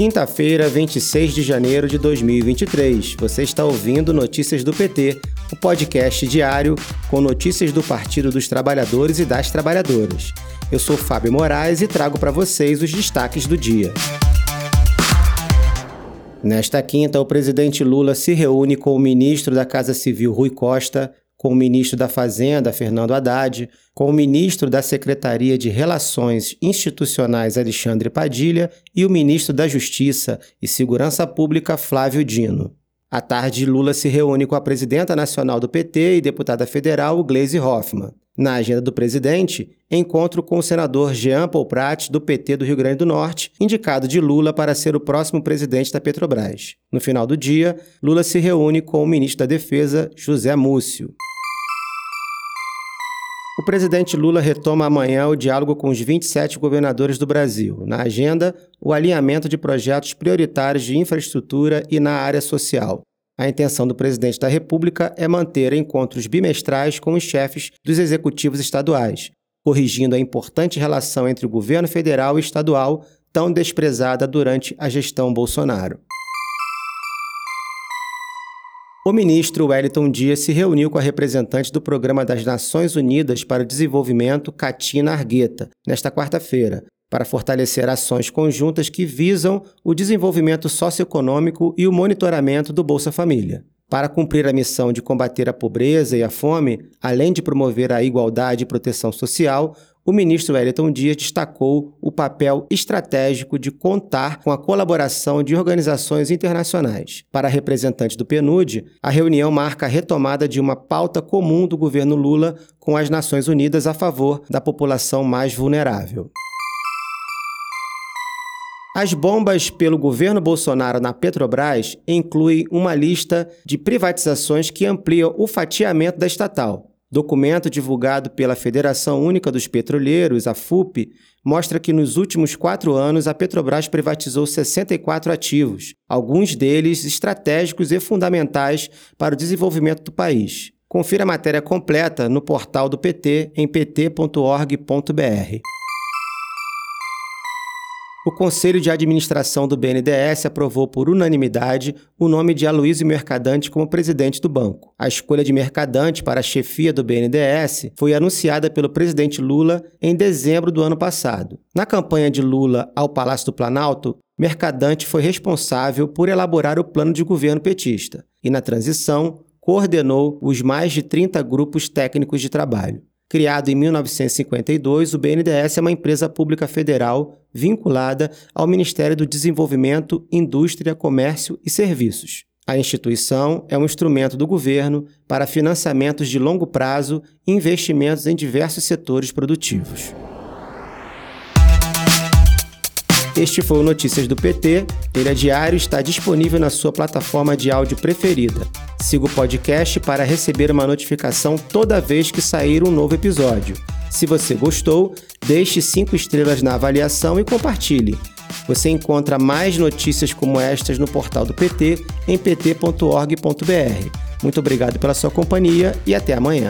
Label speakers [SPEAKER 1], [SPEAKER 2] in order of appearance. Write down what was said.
[SPEAKER 1] Quinta-feira, 26 de janeiro de 2023. Você está ouvindo Notícias do PT, o podcast diário com notícias do Partido dos Trabalhadores e das Trabalhadoras. Eu sou Fábio Moraes e trago para vocês os destaques do dia. Nesta quinta, o presidente Lula se reúne com o ministro da Casa Civil, Rui Costa, com o ministro da Fazenda, Fernando Haddad, com o ministro da Secretaria de Relações Institucionais, Alexandre Padilha, e o ministro da Justiça e Segurança Pública, Flávio Dino. À tarde, Lula se reúne com a presidenta nacional do PT e deputada federal, Gleisi Hoffmann. Na agenda do presidente, encontro com o senador Jean Paul Prat, do PT do Rio Grande do Norte, indicado de Lula para ser o próximo presidente da Petrobras. No final do dia, Lula se reúne com o ministro da Defesa, José Múcio. O presidente Lula retoma amanhã o diálogo com os 27 governadores do Brasil. Na agenda, o alinhamento de projetos prioritários de infraestrutura e na área social. A intenção do presidente da República é manter encontros bimestrais com os chefes dos executivos estaduais, corrigindo a importante relação entre o governo federal e estadual, tão desprezada durante a gestão Bolsonaro. O ministro Wellington Dias se reuniu com a representante do Programa das Nações Unidas para o Desenvolvimento, Katina Argueta, nesta quarta-feira, para fortalecer ações conjuntas que visam o desenvolvimento socioeconômico e o monitoramento do Bolsa Família. Para cumprir a missão de combater a pobreza e a fome, além de promover a igualdade e proteção social, o ministro Wellington Dias destacou o papel estratégico de contar com a colaboração de organizações internacionais. Para representantes do PNUD, a reunião marca a retomada de uma pauta comum do governo Lula com as Nações Unidas a favor da população mais vulnerável. As bombas pelo governo Bolsonaro na Petrobras incluem uma lista de privatizações que ampliam o fatiamento da estatal. Documento divulgado pela Federação Única dos Petroleiros, a FUP, mostra que nos últimos quatro anos a Petrobras privatizou 64 ativos, alguns deles estratégicos e fundamentais para o desenvolvimento do país. Confira a matéria completa no portal do PT em pt.org.br. O Conselho de Administração do BNDES aprovou por unanimidade o nome de Aloysio Mercadante como presidente do banco. A escolha de Mercadante para a chefia do BNDES foi anunciada pelo presidente Lula em dezembro do ano passado. Na campanha de Lula ao Palácio do Planalto, Mercadante foi responsável por elaborar o plano de governo petista e, na transição, coordenou os mais de 30 grupos técnicos de trabalho. Criado em 1952, o BNDES é uma empresa pública federal vinculada ao Ministério do Desenvolvimento, Indústria, Comércio e Serviços. A instituição é um instrumento do governo para financiamentos de longo prazo e investimentos em diversos setores produtivos. Este foi o Notícias do PT. Ele é diário e está disponível na sua plataforma de áudio preferida. Siga o podcast para receber uma notificação toda vez que sair um novo episódio. Se você gostou, deixe cinco estrelas na avaliação e compartilhe. Você encontra mais notícias como estas no portal do PT em pt.org.br. Muito obrigado pela sua companhia e até amanhã.